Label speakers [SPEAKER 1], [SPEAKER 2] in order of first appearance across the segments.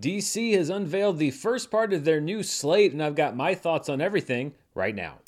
[SPEAKER 1] DC has unveiled the first part of their new slate, and I've got my thoughts on everything right now.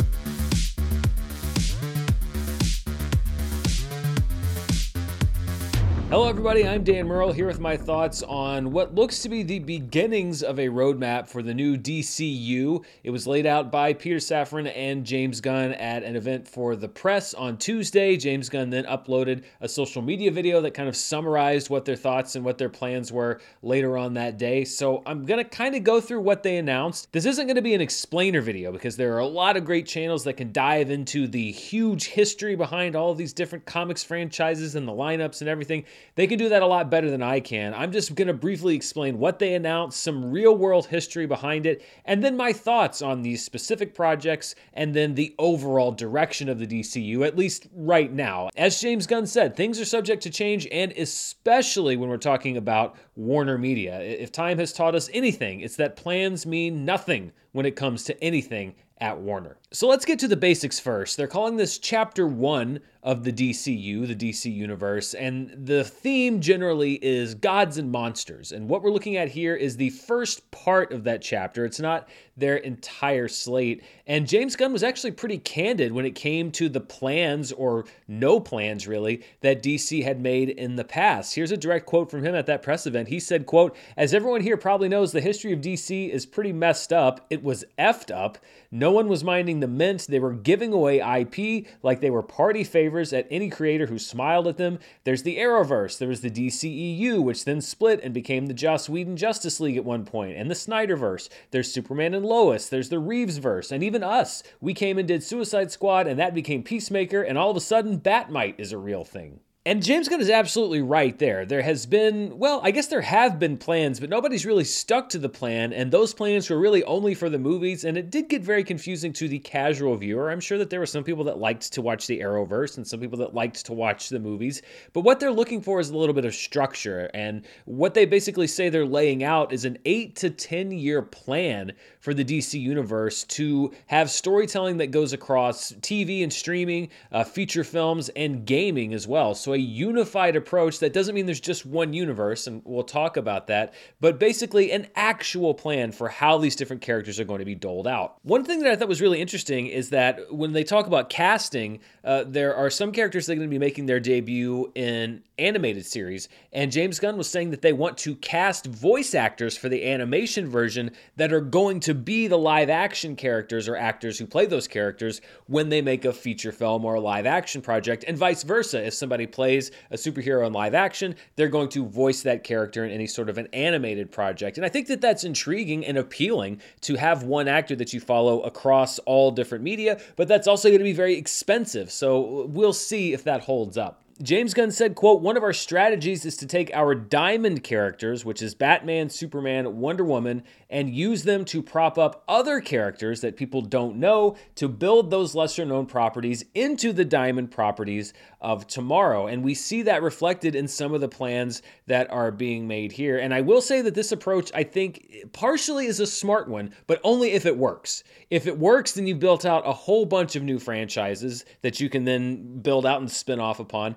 [SPEAKER 1] Hello, everybody. I'm Dan Murrell here with my thoughts on what looks to be the beginnings of a roadmap for the new DCU. It was laid out by Peter Safran and James Gunn at an event for the press on Tuesday. James Gunn then uploaded a social media video that kind of summarized what their thoughts and what their plans were later on that day. So I'm going to kind of go through what they announced. This isn't going to be an explainer video because there are a lot of great channels that can dive into the huge history behind all these different comics franchises and the lineups and everything. They can do that a lot better than I can. I'm just going to briefly explain what they announced, some real world history behind it, and then my thoughts on these specific projects and then the overall direction of the DCU, at least right now. As James Gunn said, things are subject to change, and especially when we're talking about Warner Media. If time has taught us anything, it's that plans mean nothing when it comes to anything at Warner. So let's get to the basics first. They're calling this Chapter 1 of the DCU, the DC Universe, and the theme generally is gods and monsters. And what we're looking at here is the first part of that chapter. It's not their entire slate. And James Gunn was actually pretty candid when it came to the plans, or no plans really, that DC had made in the past. Here's a direct quote from him at that press event. He said, quote, As everyone here probably knows, the history of DC is pretty messed up. It was effed up. No one was minding the mints. They were giving away IP like they were party favors at any creator who smiled at them. There's the Arrowverse. There was the DCEU, which then split and became the Joss Whedon Justice League at one point, and the Snyderverse. There's Superman and Lois, there's the Reeves verse, and even us. We came and did Suicide Squad, and that became Peacemaker, and all of a sudden, Batmite is a real thing. And James Gunn is absolutely right there. There has been, well, I guess there have been plans, but nobody's really stuck to the plan. And those plans were really only for the movies. And it did get very confusing to the casual viewer. I'm sure that there were some people that liked to watch the Arrowverse and some people that liked to watch the movies. But what they're looking for is a little bit of structure. And what they basically say they're laying out is an eight to 10 year plan for the DC universe to have storytelling that goes across TV and streaming, uh, feature films, and gaming as well. So a unified approach that doesn't mean there's just one universe, and we'll talk about that, but basically an actual plan for how these different characters are going to be doled out. One thing that I thought was really interesting is that when they talk about casting, uh, there are some characters that are going to be making their debut in animated series, and James Gunn was saying that they want to cast voice actors for the animation version that are going to be the live action characters or actors who play those characters when they make a feature film or a live action project, and vice versa. If somebody plays plays a superhero in live action, they're going to voice that character in any sort of an animated project. And I think that that's intriguing and appealing to have one actor that you follow across all different media, but that's also going to be very expensive. So we'll see if that holds up. James Gunn said, quote, one of our strategies is to take our diamond characters, which is Batman, Superman, Wonder Woman, and use them to prop up other characters that people don't know to build those lesser known properties into the diamond properties of tomorrow. And we see that reflected in some of the plans that are being made here. And I will say that this approach, I think, partially is a smart one, but only if it works. If it works, then you've built out a whole bunch of new franchises that you can then build out and spin off upon.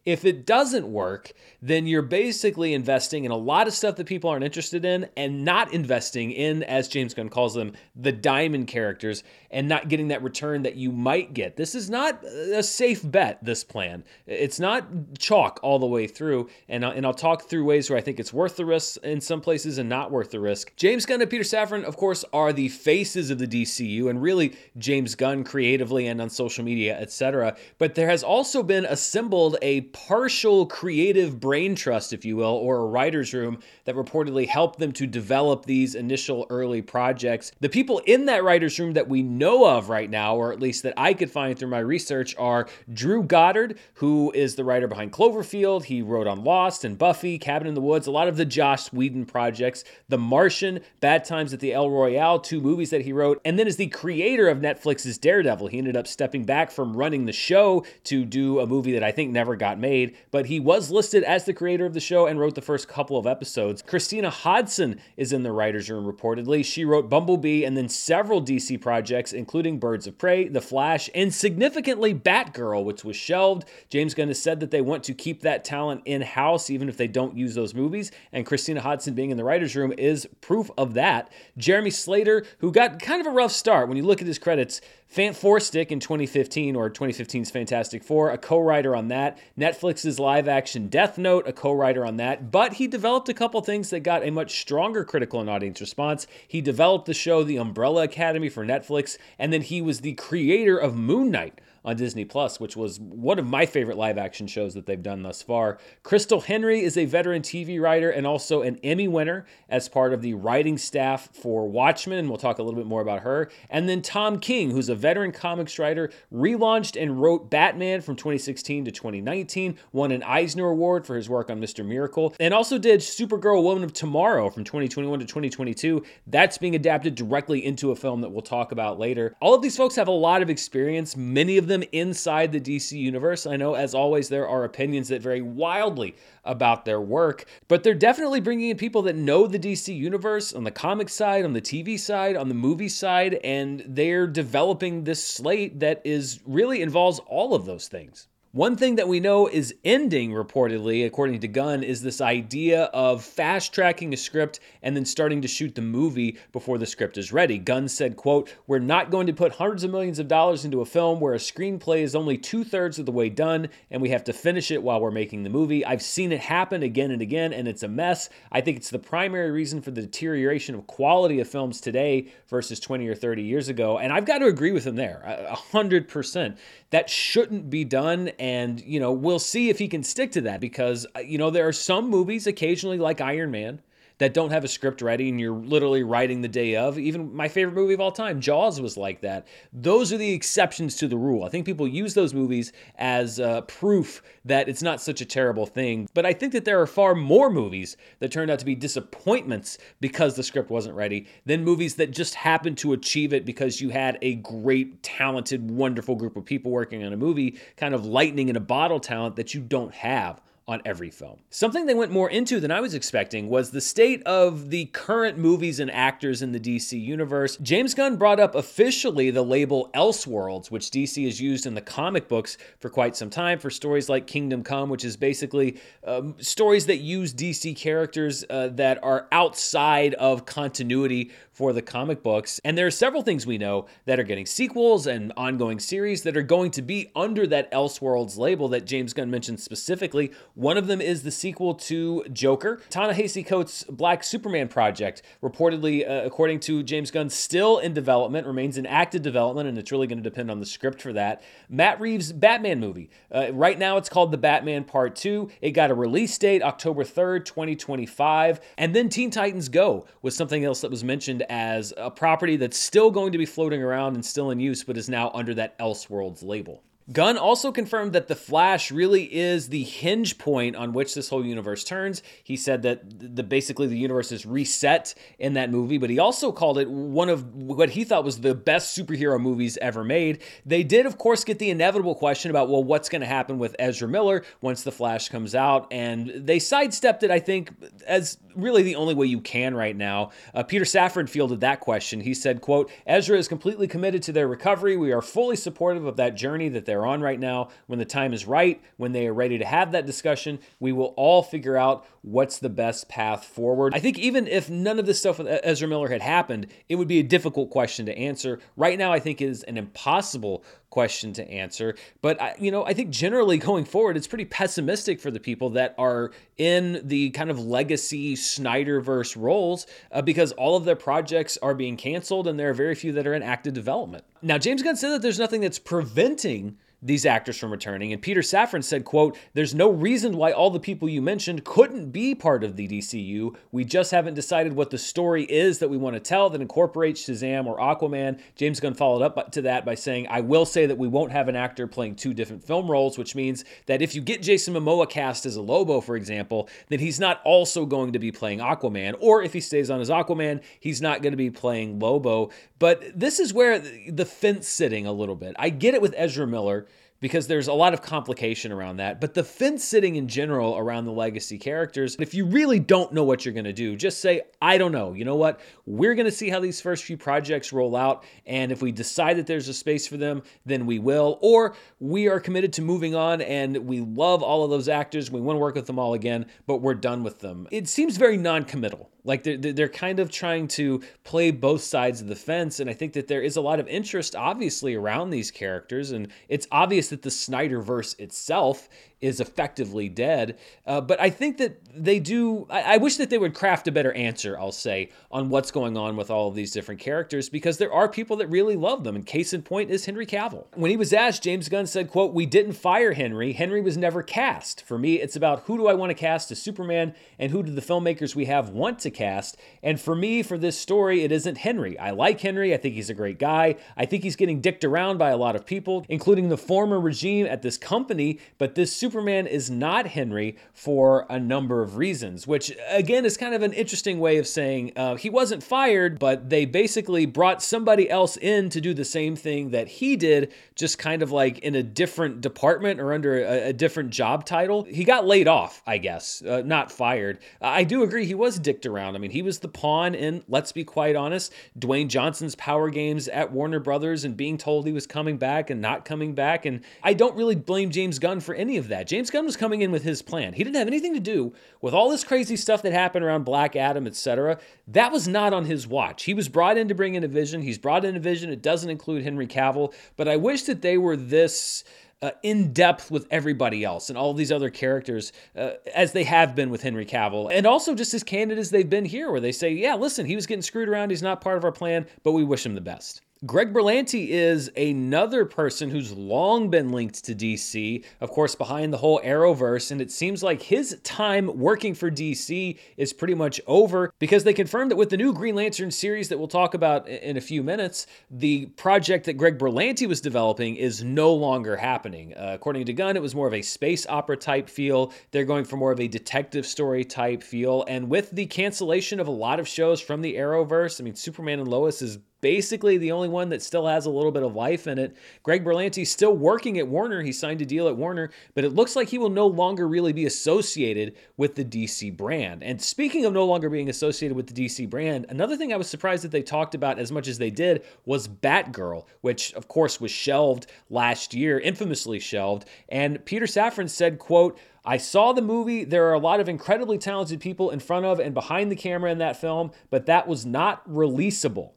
[SPEAKER 1] If it doesn't work, then you're basically investing in a lot of stuff that people aren't interested in and not investing in, as James Gunn calls them, the diamond characters and not getting that return that you might get. This is not a safe bet, this plan. It's not chalk all the way through. And, I'll, and I'll talk through ways where I think it's worth the risk in some places and not worth the risk. James Gunn and Peter Safran, of course, are the faces of the DCU and really James Gunn creatively and on social media, etc. But there has also been assembled a partial creative brain trust, if you will, or a writer's room that reportedly helped them to develop these initial early projects. The people in that writer's room that we know of right now, or at least that I could find through my research, are Drew Goddard, who is the writer behind Cloverfield. He wrote on Lost and Buffy, Cabin in the Woods, a lot of the Joss Whedon projects, The Martian, Bad Times at the El Royale, two movies that he wrote, and then is the creator of Netflix's Daredevil. He ended up stepping back from running the show to do a movie that I think never got made, but he was listed as the creator of the show and wrote the first couple of episodes. Christina Hodson is in the writer's room reportedly. She wrote Bumblebee and then several DC projects, including Birds of Prey, The Flash, and significantly Batgirl, which was shelved. James Gunn has said that they want to keep that talent in house, even if they don't use those movies. And Christina Hodson being in the writer's room is proof of that. Jeremy Slater, who got kind of a rough start when you look at his credits, Fant Stick in 2015 or 2015's Fantastic Four, a co-writer on that. Netflix's live action Death Note, a co-writer on that. But he developed a couple things that got a much stronger critical and audience response. He developed the show The Umbrella Academy for Netflix, and then he was the creator of Moon Knight on Disney Plus, which was one of my favorite live action shows that they've done thus far. Crystal Henry is a veteran TV writer and also an Emmy winner as part of the writing staff for Watchmen, and we'll talk a little bit more about her. And then Tom King, who's a veteran comics writer, relaunched and wrote Batman from 2016 to 2019, won an Eisner Award for his work on Mr. Miracle, and also did Supergirl Woman of Tomorrow from 2021 to 2022. That's being adapted directly into a film that we'll talk about later. All of these folks have a lot of experience, many of them inside the DC universe. I know, as always, there are opinions that vary wildly about their work, but they're definitely bringing in people that know the DC universe on the comic side, on the TV side, on the movie side, and they're developing this slate that is really involves all of those things. One thing that we know is ending, reportedly, according to Gunn, is this idea of fast tracking a script and then starting to shoot the movie before the script is ready. Gunn said, quote, We're not going to put hundreds of millions of dollars into a film where a screenplay is only two thirds of the way done and we have to finish it while we're making the movie. I've seen it happen again and again, and it's a mess. I think it's the primary reason for the deterioration of quality of films today versus 20 or 30 years ago. And I've got to agree with him there, 100%. That shouldn't be done and, you know, we'll see if he can stick to that because, uh, you know, there are some movies occasionally like Iron Man that don't have a script ready and you're literally writing the day of. Even my favorite movie of all time, Jaws, was like that. Those are the exceptions to the rule. I think people use those movies as uh, proof that it's not such a terrible thing. But I think that there are far more movies that turned out to be disappointments because the script wasn't ready than movies that just happened to achieve it because you had a great, talented, wonderful group of people working on a movie, kind of lightning in a bottle talent that you don't have on every film. Something they went more into than I was expecting was the state of the current movies and actors in the DC universe. James Gunn brought up officially the label Elseworlds, which DC has used in the comic books for quite some time for stories like Kingdom Come, which is basically um, stories that use DC characters uh, that are outside of continuity for the comic books. And there are several things we know that are getting sequels and ongoing series that are going to be under that Elseworlds label that James Gunn mentioned specifically. One of them is the sequel to Joker. Ta-Nehisi Coates' Black Superman project, reportedly, uh, according to James Gunn, still in development, remains in active development, and it's really going to depend on the script for that. Matt Reeves' Batman movie. Uh, right now, it's called The Batman Part 2. It got a release date, October 3rd, 2025. And then Teen Titans Go was something else that was mentioned as a property that's still going to be floating around and still in use, but is now under that Elseworlds label. Gunn also confirmed that The Flash really is the hinge point on which this whole universe turns. He said that the basically the universe is reset in that movie, but he also called it one of what he thought was the best superhero movies ever made. They did of course get the inevitable question about well what's going to happen with Ezra Miller once The Flash comes out and they sidestepped it I think as really the only way you can right now. Uh, Peter Safran fielded that question. He said, quote, Ezra is completely committed to their recovery. We are fully supportive of that journey that they're on right now. When the time is right, when they are ready to have that discussion, we will all figure out what's the best path forward. I think even if none of this stuff with Ezra Miller had happened, it would be a difficult question to answer. Right now, I think is an impossible question to answer. But I, you know, I think generally going forward, it's pretty pessimistic for the people that are in the kind of legacy Snyderverse roles uh, because all of their projects are being canceled and there are very few that are in active development. Now, James Gunn said that there's nothing that's preventing these actors from returning. And Peter Safran said, quote, There's no reason why all the people you mentioned couldn't be part of the DCU. We just haven't decided what the story is that we want to tell that incorporates Shazam or Aquaman. James Gunn followed up to that by saying, I will say that we won't have an actor playing two different film roles, which means that if you get Jason Momoa cast as a Lobo, for example, then he's not also going to be playing Aquaman. Or if he stays on as Aquaman, he's not going to be playing Lobo. But this is where the fence sitting a little bit. I get it with Ezra Miller because there's a lot of complication around that. But the fence sitting in general around the legacy characters, if you really don't know what you're going to do, just say, I don't know. You know what? We're going to see how these first few projects roll out. And if we decide that there's a space for them, then we will. Or we are committed to moving on and we love all of those actors. We want to work with them all again, but we're done with them. It seems very non committal. Like they're, they're kind of trying to play both sides of the fence. And I think that there is a lot of interest, obviously, around these characters. And it's obvious that the Snyderverse itself is effectively dead. Uh, but I think that they do, I, I, wish that they would craft a better answer, I'll say, on what's going on with all of these different characters because there are people that really love them. And case in point is Henry Cavill. When he was asked, James Gunn said, quote, we didn't fire Henry. Henry was never cast. For me, it's about who do I want to cast as Superman and who do the filmmakers we have want to cast. And for me, for this story, it isn't Henry. I like Henry. I think he's a great guy. I think he's getting dicked around by a lot of people, including the former regime at this company. But this Superman is not Henry for a number of reasons, which again is kind of an interesting way of saying uh, he wasn't fired, but they basically brought somebody else in to do the same thing that he did, just kind of like in a different department or under a, a different job title. He got laid off, I guess, uh, not fired. I do agree he was dicked around. I mean, he was the pawn in, let's be quite honest, Dwayne Johnson's power games at Warner Brothers and being told he was coming back and not coming back. And I don't really blame James Gunn for any of that. James Gunn was coming in with his plan. He didn't have anything to do with all this crazy stuff that happened around Black Adam, etc. That was not on his watch. He was brought in to bring in a vision. He's brought in a vision. It doesn't include Henry Cavill, but I wish that they were this uh, in depth with everybody else and all these other characters uh, as they have been with Henry Cavill, and also just as candid as they've been here, where they say, "Yeah, listen, he was getting screwed around. He's not part of our plan, but we wish him the best." Greg Berlanti is another person who's long been linked to DC, of course, behind the whole Arrowverse, and it seems like his time working for DC is pretty much over because they confirmed that with the new Green Lantern series that we'll talk about in a few minutes, the project that Greg Berlanti was developing is no longer happening. Uh, according to Gunn, it was more of a space opera type feel. They're going for more of a detective story type feel, and with the cancellation of a lot of shows from the Arrowverse, I mean, Superman and Lois is basically the only one that still has a little bit of life in it. Greg Berlanti's still working at Warner. He signed a deal at Warner, but it looks like he will no longer really be associated with the DC brand. And speaking of no longer being associated with the DC brand, another thing I was surprised that they talked about as much as they did was Batgirl, which of course was shelved last year, infamously shelved. And Peter Safran said, quote, I saw the movie. There are a lot of incredibly talented people in front of and behind the camera in that film, but that was not releasable.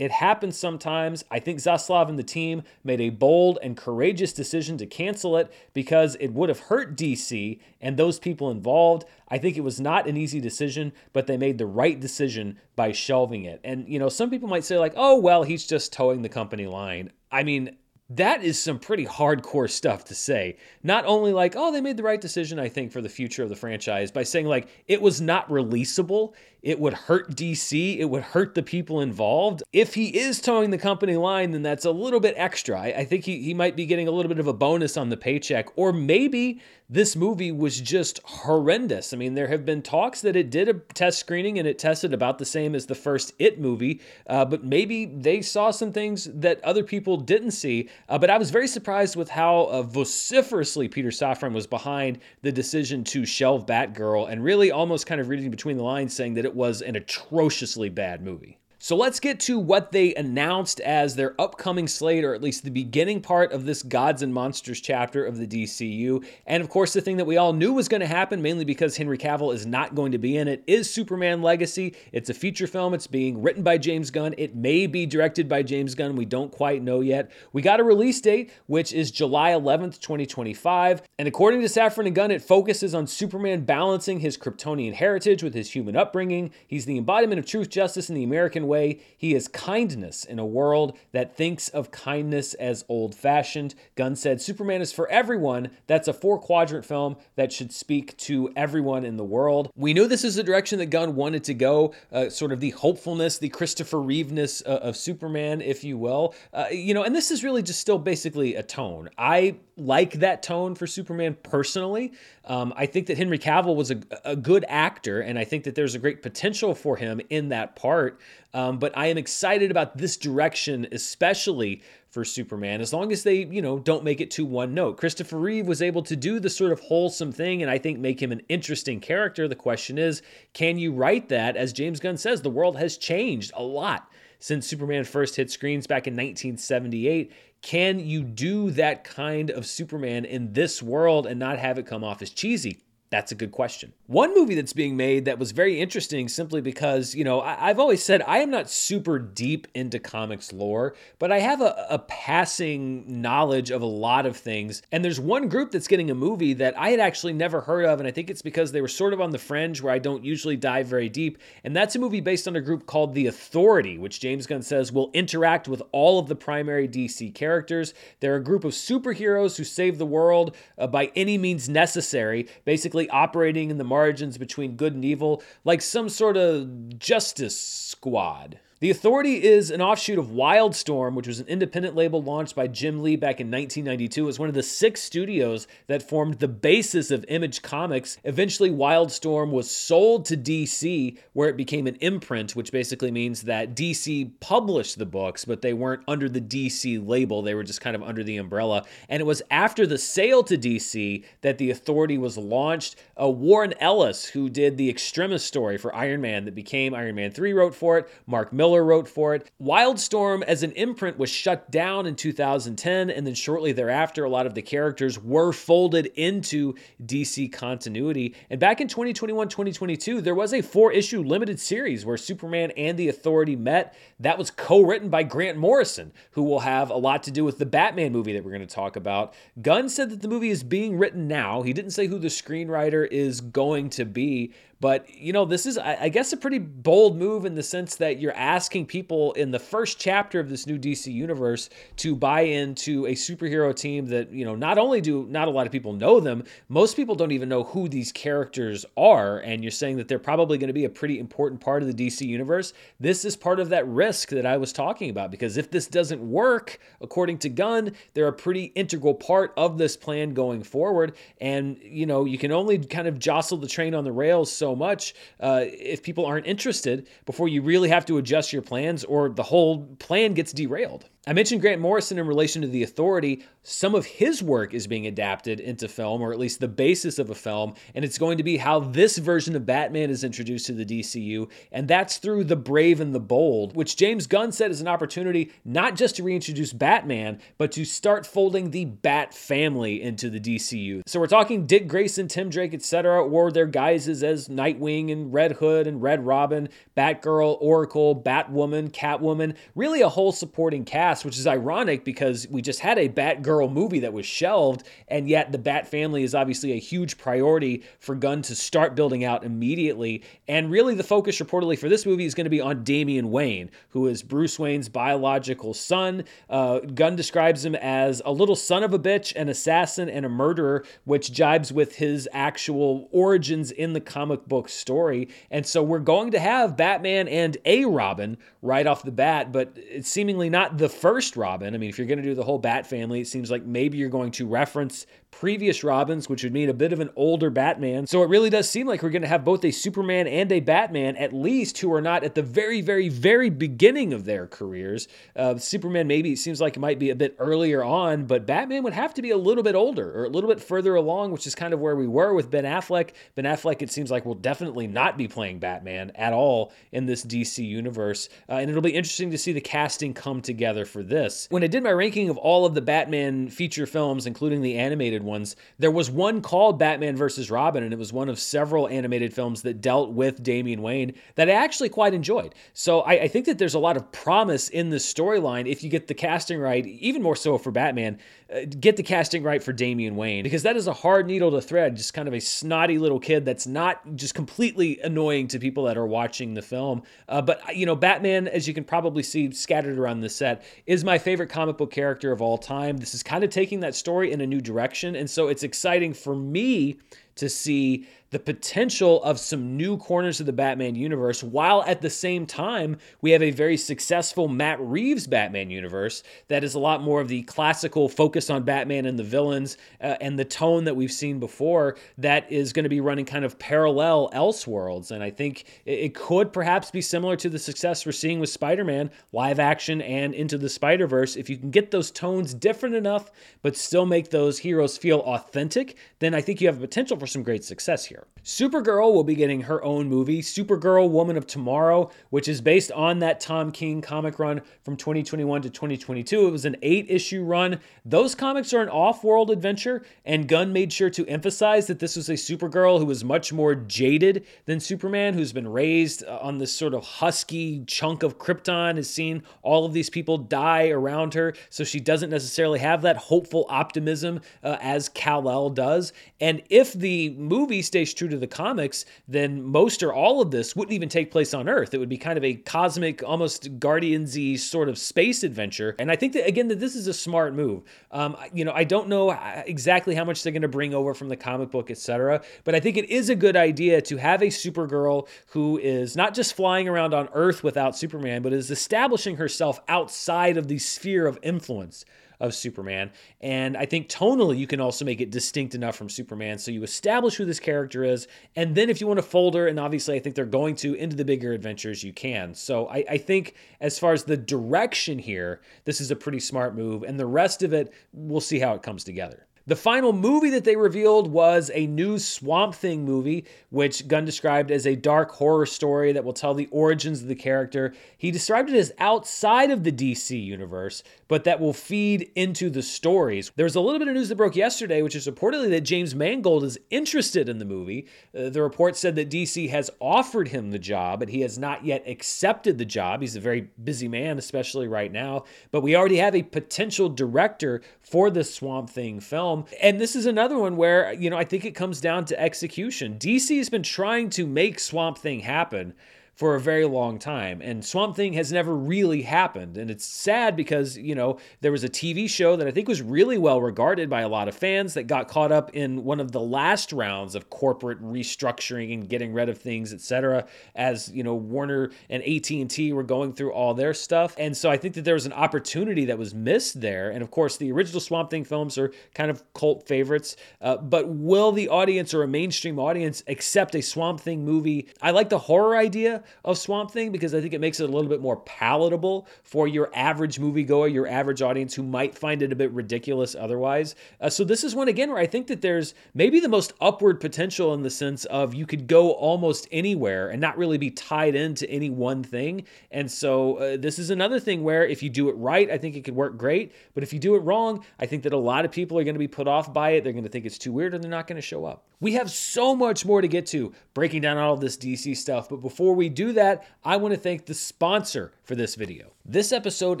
[SPEAKER 1] It happens sometimes. I think Zaslav and the team made a bold and courageous decision to cancel it because it would have hurt DC and those people involved. I think it was not an easy decision, but they made the right decision by shelving it. And, you know, some people might say, like, oh, well, he's just toeing the company line. I mean, that is some pretty hardcore stuff to say. Not only like, oh, they made the right decision, I think, for the future of the franchise by saying, like, it was not releasable. It would hurt DC. It would hurt the people involved. If he is towing the company line, then that's a little bit extra. I, I think he, he might be getting a little bit of a bonus on the paycheck. Or maybe this movie was just horrendous. I mean, there have been talks that it did a test screening and it tested about the same as the first It movie, uh, but maybe they saw some things that other people didn't see. Uh, but I was very surprised with how uh, vociferously Peter Safran was behind the decision to shelve Batgirl and really almost kind of reading between the lines saying that it was an atrociously bad movie. So let's get to what they announced as their upcoming slate, or at least the beginning part of this Gods and Monsters chapter of the DCU. And of course, the thing that we all knew was going to happen, mainly because Henry Cavill is not going to be in it, is Superman Legacy. It's a feature film. It's being written by James Gunn. It may be directed by James Gunn. We don't quite know yet. We got a release date, which is July 11th, 2025. And according to Safran and Gunn, it focuses on Superman balancing his Kryptonian heritage with his human upbringing. He's the embodiment of truth, justice, and the American way. He is kindness in a world that thinks of kindness as old fashioned. Gunn said Superman is for everyone. That's a four quadrant film that should speak to everyone in the world. We knew this is the direction that Gunn wanted to go, uh, sort of the hopefulness, the Christopher Reeveness uh, of Superman, if you will. Uh, you know, and this is really just still basically a tone. I like that tone for Superman personally. Um, I think that Henry Cavill was a, a, good actor, and I think that there's a great potential for him in that part. Um, but I am excited about this direction, especially for Superman, as long as they, you know, don't make it too one note. Christopher Reeve was able to do the sort of wholesome thing and I think make him an interesting character. The question is, can you write that? As James Gunn says, the world has changed a lot since Superman first hit screens back in 1978. Can you do that kind of Superman in this world and not have it come off as cheesy? That's a good question. One movie that's being made that was very interesting simply because, you know, I, have always said I am not super deep into comics lore, but I have a, a, passing knowledge of a lot of things. And there's one group that's getting a movie that I had actually never heard of. And I think it's because they were sort of on the fringe where I don't usually dive very deep. And that's a movie based on a group called The Authority, which James Gunn says will interact with all of the primary DC characters. They're a group of superheroes who save the world uh, by any means necessary. Basically, operating in the margins between good and evil, like some sort of justice squad. The Authority is an offshoot of Wildstorm, which was an independent label launched by Jim Lee back in 1992. It was one of the six studios that formed the basis of Image Comics. Eventually, Wildstorm was sold to DC, where it became an imprint, which basically means that DC published the books, but they weren't under the DC label. They were just kind of under the umbrella. And it was after the sale to DC that the Authority was launched. Uh, Warren Ellis, who did the Extremis story for Iron Man that became Iron Man 3, wrote for it. Mark Millar Wrote for it. Wildstorm as an imprint was shut down in 2010, and then shortly thereafter, a lot of the characters were folded into DC continuity. And back in 2021 2022, there was a four issue limited series where Superman and the Authority met. That was co written by Grant Morrison, who will have a lot to do with the Batman movie that we're going to talk about. Gunn said that the movie is being written now. He didn't say who the screenwriter is going to be, but, you know, this is, I guess, a pretty bold move in the sense that you're asking people in the first chapter of this new DC universe to buy into a superhero team that, you know, not only do not a lot of people know them, most people don't even know who these characters are. And you're saying that they're probably going to be a pretty important part of the DC universe. This is part of that risk that I was talking about because if this doesn't work, according to Gunn, they're a pretty integral part of this plan going forward. And, you know, you can only kind of jostle the train on the rails so much uh, if people aren't interested before you really have to adjust your plans or the whole plan gets derailed. I mentioned Grant Morrison in relation to The Authority. Some of his work is being adapted into film, or at least the basis of a film, and it's going to be how this version of Batman is introduced to the DCU, and that's through The Brave and the Bold, which James Gunn said is an opportunity not just to reintroduce Batman, but to start folding the Bat family into the DCU. So we're talking Dick Grayson, Tim Drake, etc., or their guises as Nightwing and Red Hood and Red Robin, Batgirl, Oracle, Batwoman, Catwoman, really a whole supporting cast cast, which is ironic because we just had a Batgirl movie that was shelved, and yet the Bat family is obviously a huge priority for Gunn to start building out immediately. And really, the focus reportedly for this movie is going to be on Damian Wayne, who is Bruce Wayne's biological son. Uh, Gunn describes him as a little son of a bitch, an assassin, and a murderer, which jibes with his actual origins in the comic book story. And so we're going to have Batman and a Robin right off the bat, but it's seemingly not the first Robin. I mean, if you're going to do the whole Bat family, it seems like maybe you're going to reference previous Robins, which would mean a bit of an older Batman. So it really does seem like we're going to have both a Superman and a Batman, at least, who are not at the very, very, very beginning of their careers. Uh, Superman maybe it seems like it might be a bit earlier on, but Batman would have to be a little bit older or a little bit further along, which is kind of where we were with Ben Affleck. Ben Affleck, it seems like, will definitely not be playing Batman at all in this DC universe. Uh, and it'll be interesting to see the casting come together for this. When I did my ranking of all of the Batman feature films, including the animated ones. There was one called Batman vs. Robin, and it was one of several animated films that dealt with Damian Wayne that I actually quite enjoyed. So I, I think that there's a lot of promise in this storyline if you get the casting right, even more so for Batman. Uh, get the casting right for Damian Wayne because that is a hard needle to thread. Just kind of a snotty little kid that's not just completely annoying to people that are watching the film. Uh, but you know, Batman, as you can probably see scattered around the set, is my favorite comic book character of all time. This is kind of taking that story in a new direction, and so it's exciting for me to see the potential of some new corners of the Batman universe, while at the same time, we have a very successful Matt Reeves Batman universe that is a lot more of the classical focus on Batman and the villains uh, and the tone that we've seen before that is going to be running kind of parallel Elseworlds. And I think it could perhaps be similar to the success we're seeing with Spider Man live action and Into the Spider Verse. If you can get those tones different enough, but still make those heroes feel authentic, then I think you have potential for some great success here. Supergirl will be getting her own movie, Supergirl Woman of Tomorrow, which is based on that Tom King comic run from 2021 to 2022. It was an eight issue run. Those comics are an off world adventure, and Gunn made sure to emphasize that this was a Supergirl who was much more jaded than Superman, who's been raised uh, on this sort of husky chunk of Krypton, has seen all of these people die around her, so she doesn't necessarily have that hopeful optimism uh, as Kal-El does. And if the movie stays true to the comics, then most or all of this wouldn't even take place on Earth. It would be kind of a cosmic, almost Guardiansy sort of space adventure. And I think that again that this is a smart move. Um, you know, I don't know exactly how much they're going to bring over from the comic book, etc. But I think it is a good idea to have a Supergirl who is not just flying around on Earth without Superman, but is establishing herself outside of the sphere of influence of Superman. And I think tonally, you can also make it distinct enough from Superman. So you establish who this character is. And then if you want to fold her, and obviously I think they're going to into the bigger adventures, you can. So I, I think as far as the direction here, this is a pretty smart move. And the rest of it, we'll see how it comes together. The final movie that they revealed was a new Swamp Thing movie, which Gunn described as a dark horror story that will tell the origins of the character. He described it as outside of the DC universe, but that will feed into the stories. There was a little bit of news that broke yesterday, which is reportedly that James Mangold is interested in the movie. Uh, the report said that DC has offered him the job, but he has not yet accepted the job. He's a very busy man, especially right now. But we already have a potential director for the Swamp Thing film film. And this is another one where, you know, I think it comes down to execution. DC has been trying to make Swamp Thing happen for a very long time. And Swamp Thing has never really happened. And it's sad because, you know, there was a TV show that I think was really well regarded by a lot of fans that got caught up in one of the last rounds of corporate restructuring and getting rid of things, etc. as, you know, Warner and AT&T were going through all their stuff. And so I think that there was an opportunity that was missed there. And of course, the original Swamp Thing films are kind of cult favorites. Uh, but will the audience or a mainstream audience accept a Swamp Thing movie? I like the horror idea of Swamp Thing because I think it makes it a little bit more palatable for your average moviegoer, your average audience who might find it a bit ridiculous otherwise. Uh, so this is one again where I think that there's maybe the most upward potential in the sense of you could go almost anywhere and not really be tied into any one thing. And so uh, this is another thing where if you do it right, I think it could work great. But if you do it wrong, I think that a lot of people are going to be put off by it. They're going to think it's too weird and they're not going to show up. We have so much more to get to breaking down all of this DC stuff. But before we do that, I want to thank the sponsor for this video. This episode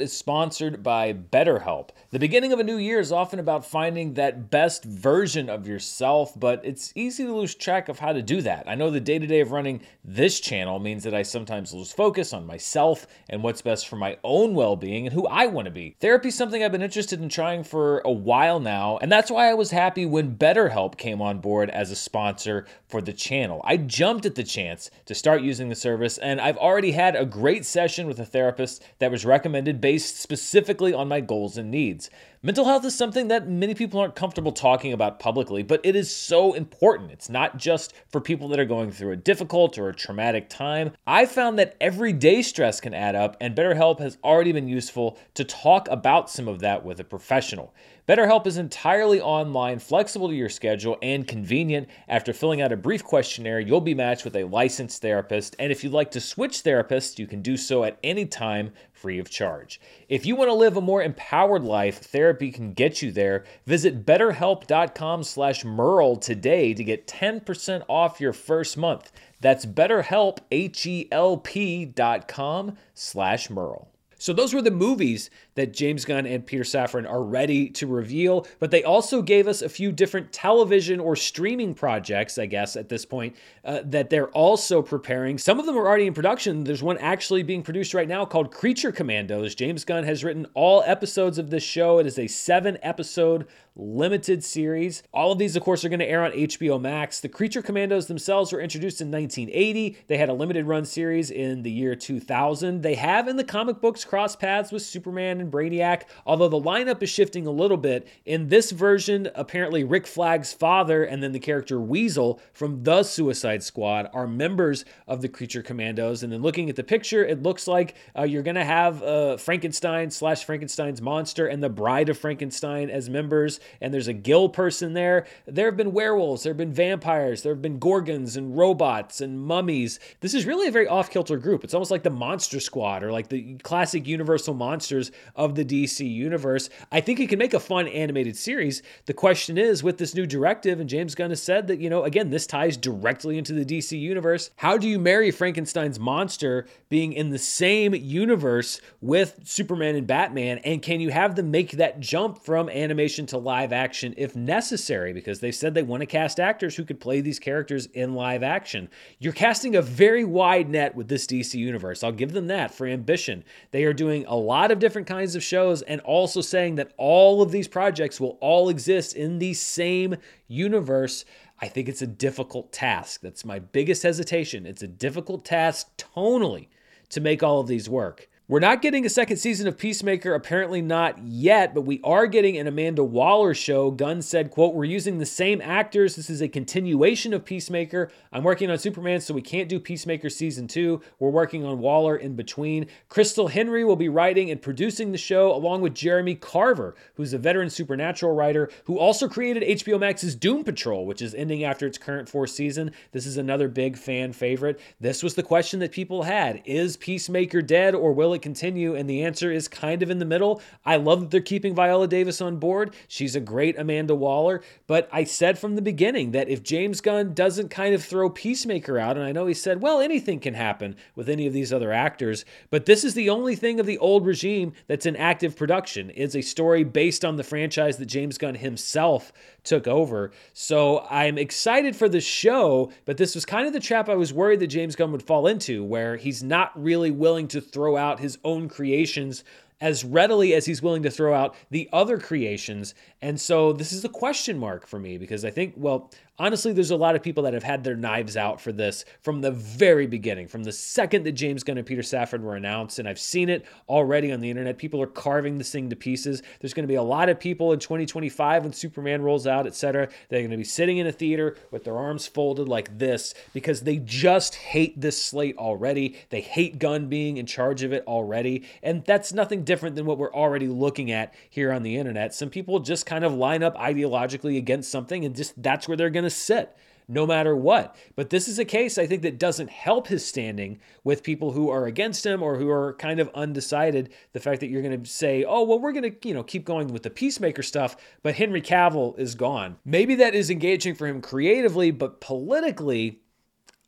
[SPEAKER 1] is sponsored by BetterHelp. The beginning of a new year is often about finding that best version of yourself, but it's easy to lose track of how to do that. I know the day to day of running this channel means that I sometimes lose focus on myself and what's best for my own well being and who I want to be. Therapy is something I've been interested in trying for a while now, and that's why I was happy when BetterHelp came on board as a sponsor for the channel. I jumped at the chance to start using the service, and I've already had a great session with a therapist that was recommended based specifically on my goals and needs. Mental health is something that many people aren't comfortable talking about publicly, but it is so important. It's not just for people that are going through a difficult or a traumatic time. I found that everyday stress can add up, and BetterHelp has already been useful to talk about some of that with a professional. BetterHelp is entirely online, flexible to your schedule, and convenient. After filling out a brief questionnaire, you'll be matched with a licensed therapist. And if you'd like to switch therapists, you can do so at any time free of charge. If you want to live a more empowered life, therapy can get you there. Visit betterhelp.com slash Murrell today to get 10% off your first month. That's betterhelp, H-E-L-P dot com slash Murrell. So those were the movies that James Gunn and Peter Safran are ready to reveal, but they also gave us a few different television or streaming projects, I guess, at this point, uh, that they're also preparing. Some of them are already in production. There's one actually being produced right now called Creature Commandos. James Gunn has written all episodes of this show. It is a seven episode limited series. All of these, of course, are going to air on HBO Max. The Creature Commandos themselves were introduced in 1980. They had a limited run series in the year 2000. They have in the comic books cross paths with Superman and Brainiac, although the lineup is shifting a little bit. In this version, apparently Rick Flag's father and then the character Weasel from the Suicide Squad are members of the Creature Commandos. And then looking at the picture, it looks like uh, you're going to have uh, Frankenstein slash Frankenstein's monster and the Bride of Frankenstein as members and there's a gill person there. There have been werewolves, there have been vampires, there have been gorgons and robots and mummies. This is really a very off kilter group. It's almost like the Monster Squad or like the classic Universal monsters of the DC universe. I think it can make a fun animated series. The question is, with this new directive, and James Gunn has said that, you know, again, this ties directly into the DC universe. How do you marry Frankenstein's monster being in the same universe with Superman and Batman? And can you have them make that jump from animation to live action if necessary because they said they want to cast actors who could play these characters in live action. You're casting a very wide net with this DC universe. I'll give them that for ambition. They are doing a lot of different kinds of shows and also saying that all of these projects will all exist in the same universe. I think it's a difficult task. That's my biggest hesitation. It's a difficult task tonally to make all of these work. We're not getting a second season of Peacemaker, apparently not yet, but we are getting an Amanda Waller show. Gunn said, quote, we're using the same actors. This is a continuation of Peacemaker. I'm working on Superman, so we can't do Peacemaker season two. We're working on Waller in between. Crystal Henry will be writing and producing the show, along with Jeremy Carver, who's a veteran supernatural writer who also created HBO Max's Doom Patrol, which is ending after its current fourth season. This is another big fan favorite. This was the question that people had. Is Peacemaker dead or will it continue? And the answer is kind of in the middle. I love that they're keeping Viola Davis on board. She's a great Amanda Waller. But I said from the beginning that if James Gunn doesn't kind of throw Peacemaker out, and I know he said, well, anything can happen with any of these other actors, but this is the only thing of the old regime that's in active production. It's a story based on the franchise that James Gunn himself took over. So I'm excited for the show, but this was kind of the trap I was worried that James Gunn would fall into, where he's not really willing to throw out his own creations as readily as he's willing to throw out the other creations. And so this is a question mark for me because I think, well, honestly, there's a lot of people that have had their knives out for this from the very beginning, from the second that James Gunn and Peter Safran were announced. And I've seen it already on the internet. People are carving this thing to pieces. There's going to be a lot of people in 2025 when Superman rolls out, etc. They're going to be sitting in a theater with their arms folded like this because they just hate this slate already. They hate Gunn being in charge of it already. And that's nothing different than what we're already looking at here on the internet. Some people just kind of line up ideologically against something and just that's where they're going to sit no matter what. But this is a case I think that doesn't help his standing with people who are against him or who are kind of undecided. The fact that you're going to say, "Oh, well, we're going to, you know, keep going with the peacemaker stuff, but Henry Cavill is gone." Maybe that is engaging for him creatively, but politically,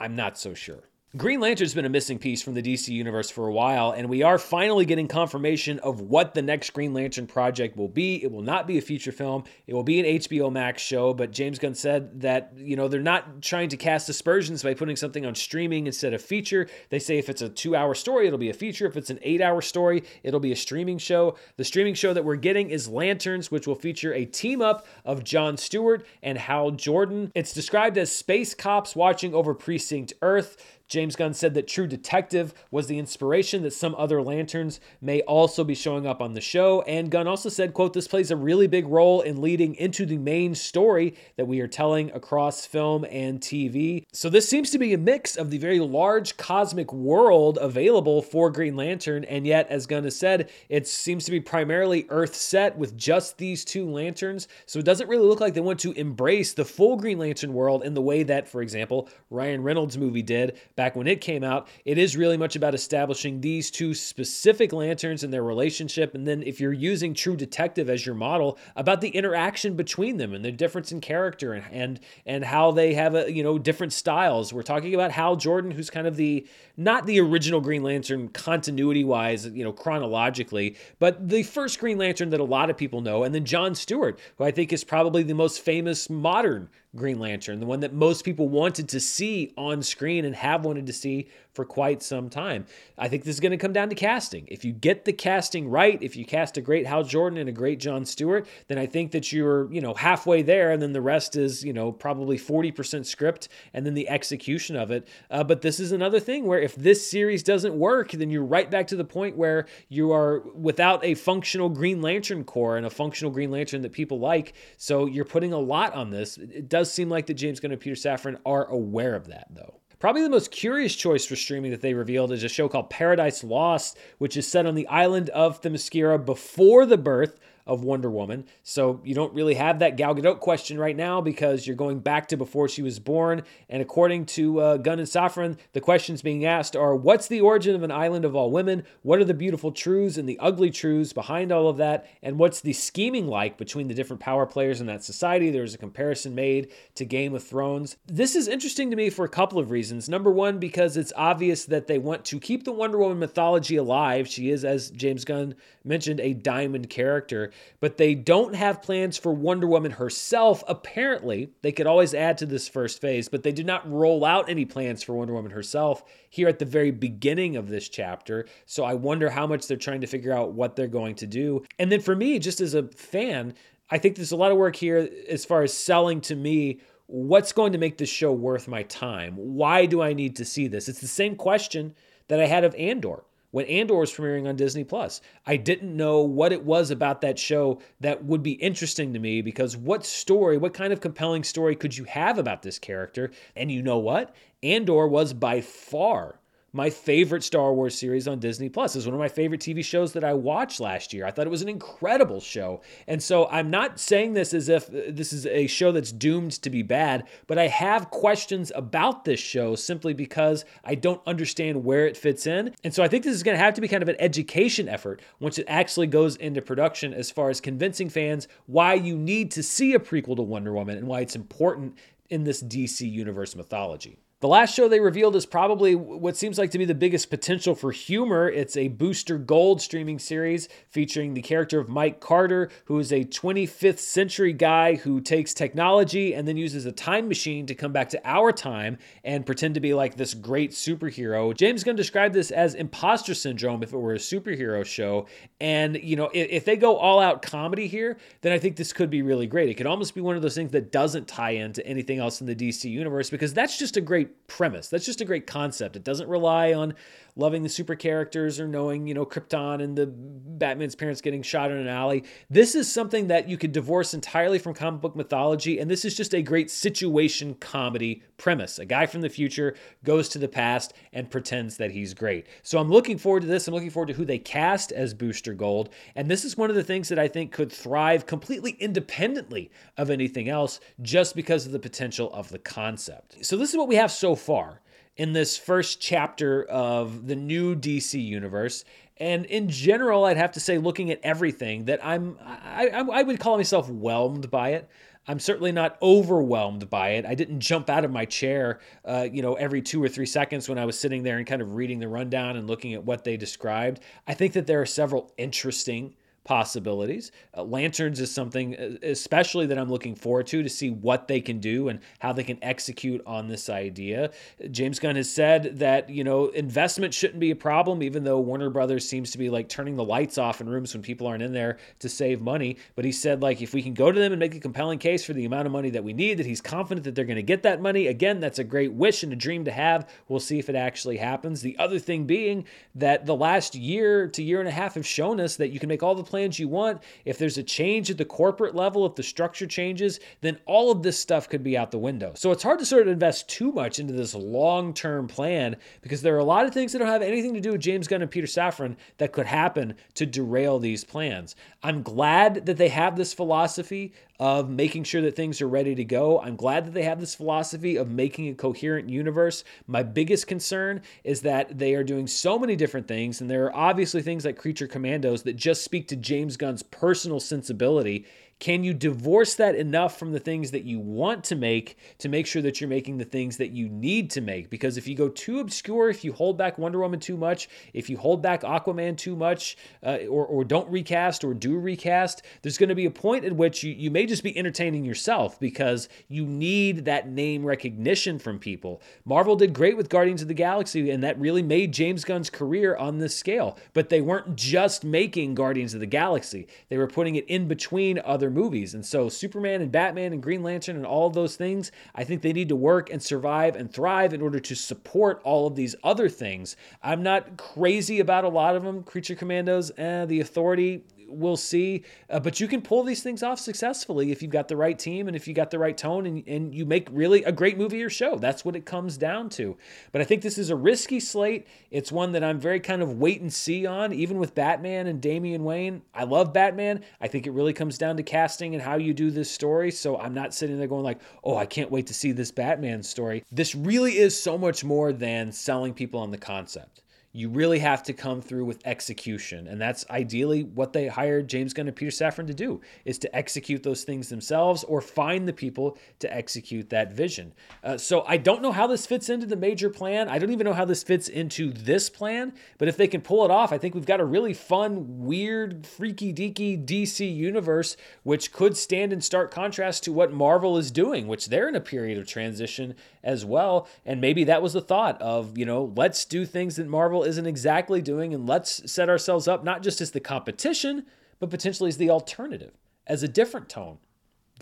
[SPEAKER 1] I'm not so sure. Green Lantern's been a missing piece from the DC universe for a while, and we are finally getting confirmation of what the next Green Lantern project will be. It will not be a feature film, it will be an HBO Max show, but James Gunn said that, you know, they're not trying to cast aspersions by putting something on streaming instead of feature. They say if it's a two hour story, it'll be a feature. If it's an eight hour story, it'll be a streaming show. The streaming show that we're getting is Lanterns, which will feature a team up of John Stewart and Hal Jordan. It's described as space cops watching over Precinct Earth. James Gunn said that True Detective was the inspiration that some other lanterns may also be showing up on the show. And Gunn also said, quote, this plays a really big role in leading into the main story that we are telling across film and TV. So this seems to be a mix of the very large cosmic world available for Green Lantern. And yet, as Gunn has said, it seems to be primarily Earth set with just these two lanterns. So it doesn't really look like they want to embrace the full Green Lantern world in the way that, for example, Ryan Reynolds' movie did back when it came out. It is really much about establishing these two specific lanterns and their relationship. And then if you're using True Detective as your model, about the interaction between them and the difference in character and and, and how they have a you know different styles. We're talking about Hal Jordan, who's kind of the not the original Green Lantern continuity wise, you know, chronologically, but the first Green Lantern that a lot of people know, and then John Stewart, who I think is probably the most famous modern Green Lantern, the one that most people wanted to see on screen and have wanted to see for quite some time. I think this is going to come down to casting. If you get the casting right, if you cast a great Hal Jordan and a great John Stewart, then I think that you're, you know, halfway there and then the rest is, you know, probably 40% script and then the execution of it. Uh, but this is another thing where if this series doesn't work, then you're right back to the point where you are without a functional Green Lantern Corps and a functional Green Lantern that people like. So you're putting a lot on this. It does seem like the James Gunn and Peter Safran are aware of that, though. Probably the most curious choice for streaming that they revealed is a show called Paradise Lost, which is set on the island of Themyscira before the birth of Wonder Woman. So you don't really have that Gal Gadot question right now because you're going back to before she was born. And according to uh, Gunn and Safran, the questions being asked are what's the origin of an island of all women? What are the beautiful truths and the ugly truths behind all of that? And what's the scheming like between the different power players in that society? There's a comparison made to Game of Thrones. This is interesting to me for a couple of reasons. Number one, because it's obvious that they want to keep the Wonder Woman mythology alive. She is, as James Gunn mentioned, a diamond character but they don't have plans for Wonder Woman herself. Apparently, they could always add to this first phase, but they did not roll out any plans for Wonder Woman herself here at the very beginning of this chapter. So I wonder how much they're trying to figure out what they're going to do. And then for me, just as a fan, I think there's a lot of work here as far as selling to me what's going to make this show worth my time? Why do I need to see this? It's the same question that I had of Andor when Andor was premiering on Disney Plus. I didn't know what it was about that show that would be interesting to me because what story, what kind of compelling story could you have about this character? And you know what? Andor was by far my favorite Star Wars series on Disney Plus. is one of my favorite TV shows that I watched last year. I thought it was an incredible show. And so I'm not saying this as if uh, this is a show that's doomed to be bad, but I have questions about this show simply because I don't understand where it fits in. And so I think this is going to have to be kind of an education effort once it actually goes into production as far as convincing fans why you need to see a prequel to Wonder Woman and why it's important in this DC universe mythology. The last show they revealed is probably what seems like to be the biggest potential for humor. It's a Booster Gold streaming series featuring the character of Mike Carter, who is a 25th century guy who takes technology and then uses a time machine to come back to our time and pretend to be like this great superhero. James Gunn described this as imposter syndrome if it were a superhero show. And, you know, if, if they go all out comedy here, then I think this could be really great. It could almost be one of those things that doesn't tie into anything else in the DC universe because that's just a great premise. That's just a great concept. It doesn't rely on loving the super characters or knowing, you know, Krypton and the Batman's parents getting shot in an alley. This is something that you could divorce entirely from comic book mythology, and this is just a great situation comedy premise. A guy from the future goes to the past and pretends that he's great. So I'm looking forward to this. I'm looking forward to who they cast as Booster Gold, and this is one of the things that I think could thrive completely independently of anything else just because of the potential of the concept. So this is what we have so far in this first chapter of the new DC universe. And in general, I'd have to say, looking at everything, that I'm I, I would call myself whelmed by it. I'm certainly not overwhelmed by it. I didn't jump out of my chair, uh, you know, every two or three seconds when I was sitting there and kind of reading the rundown and looking at what they described. I think that there are several interesting possibilities. Uh, lanterns is something, uh, especially that I'm looking forward to, to see what they can do and how they can execute on this idea. James Gunn has said that, you know, investment shouldn't be a problem, even though Warner Brothers seems to be like turning the lights off in rooms when people aren't in there to save money. But he said, like, if we can go to them and make a compelling case for the amount of money that we need, that he's confident that they're going to get that money. Again, that's a great wish and a dream to have. We'll see if it actually happens. The other thing being that the last year to year and a half have shown us that you can make all the plans you want, if there's a change at the corporate level, if the structure changes, then all of this stuff could be out the window. So it's hard to sort of invest too much into this long term plan because there are a lot of things that don't have anything to do with James Gunn and Peter Safran that could happen to derail these plans. I'm glad that they have this philosophy of making sure that things are ready to go. I'm glad that they have this philosophy of making a coherent universe. My biggest concern is that they are doing so many different things, and there are obviously things like Creature Commandos that just speak to James Gunn's personal sensibility can you divorce that enough from the things that you want to make to make sure that you're making the things that you need to make? Because if you go too obscure, if you hold back Wonder Woman too much, if you hold back Aquaman too much, uh, or, or don't recast or do recast, there's going to be a point at which you, you may just be entertaining yourself because you need that name recognition from people. Marvel did great with Guardians of the Galaxy, and that really made James Gunn's career on this scale. But they weren't just making Guardians of the Galaxy, they were putting it in between other movies. And so Superman and Batman and Green Lantern and all those things, I think they need to work and survive and thrive in order to support all of these other things. I'm not crazy about a lot of them. Creature Commandos, eh, The Authority, we'll see. Uh, but you can pull these things off successfully if you've got the right team and if you got the right tone and, and you make really a great movie or show. That's what it comes down to. But I think this is a risky slate. It's one that I'm very kind of wait and see on, even with Batman and Damian Wayne. I love Batman. I think it really comes down to casting and how you do this story. So I'm not sitting there going like, oh, I can't wait to see this Batman story. This really is so much more than selling people on the concept you really have to come through with execution. And that's ideally what they hired james gunn and peter safran to do is to execute those things themselves or find the people to execute that vision. Uh, so i don't know how this fits into the major plan. I don't even know how this fits into this plan. But if they can pull it off i think we've got a really fun weird freaky deaky dc universe which could stand in stark contrast to what marvel is doing which they're in a period of transition as well. And maybe that was the thought of you know let's do things that marvel isn't exactly doing, and let's set ourselves up not just as the competition, but potentially as the alternative, as a different tone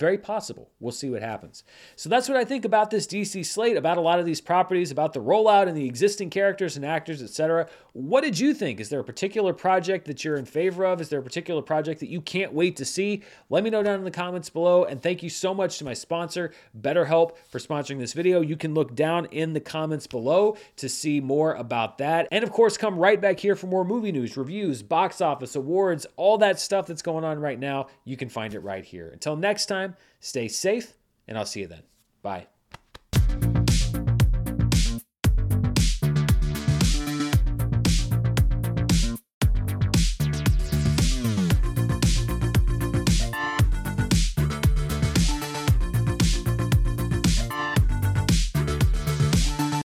[SPEAKER 1] very possible. We'll see what happens. So that's what I think about this DC slate, about a lot of these properties, about the rollout and the existing characters and actors, etc. What did you think? Is there a particular project that you're in favor of? Is there a particular project that you can't wait to see? Let me know down in the comments below. And thank you so much to my sponsor, BetterHelp, for sponsoring this video. You can look down in the comments below to see more about that. And of course, come right back here for more movie news, reviews, box office, awards, all that stuff that's going on right now. You can find it right here. Until next time, time. Stay safe, and I'll see you then. Bye.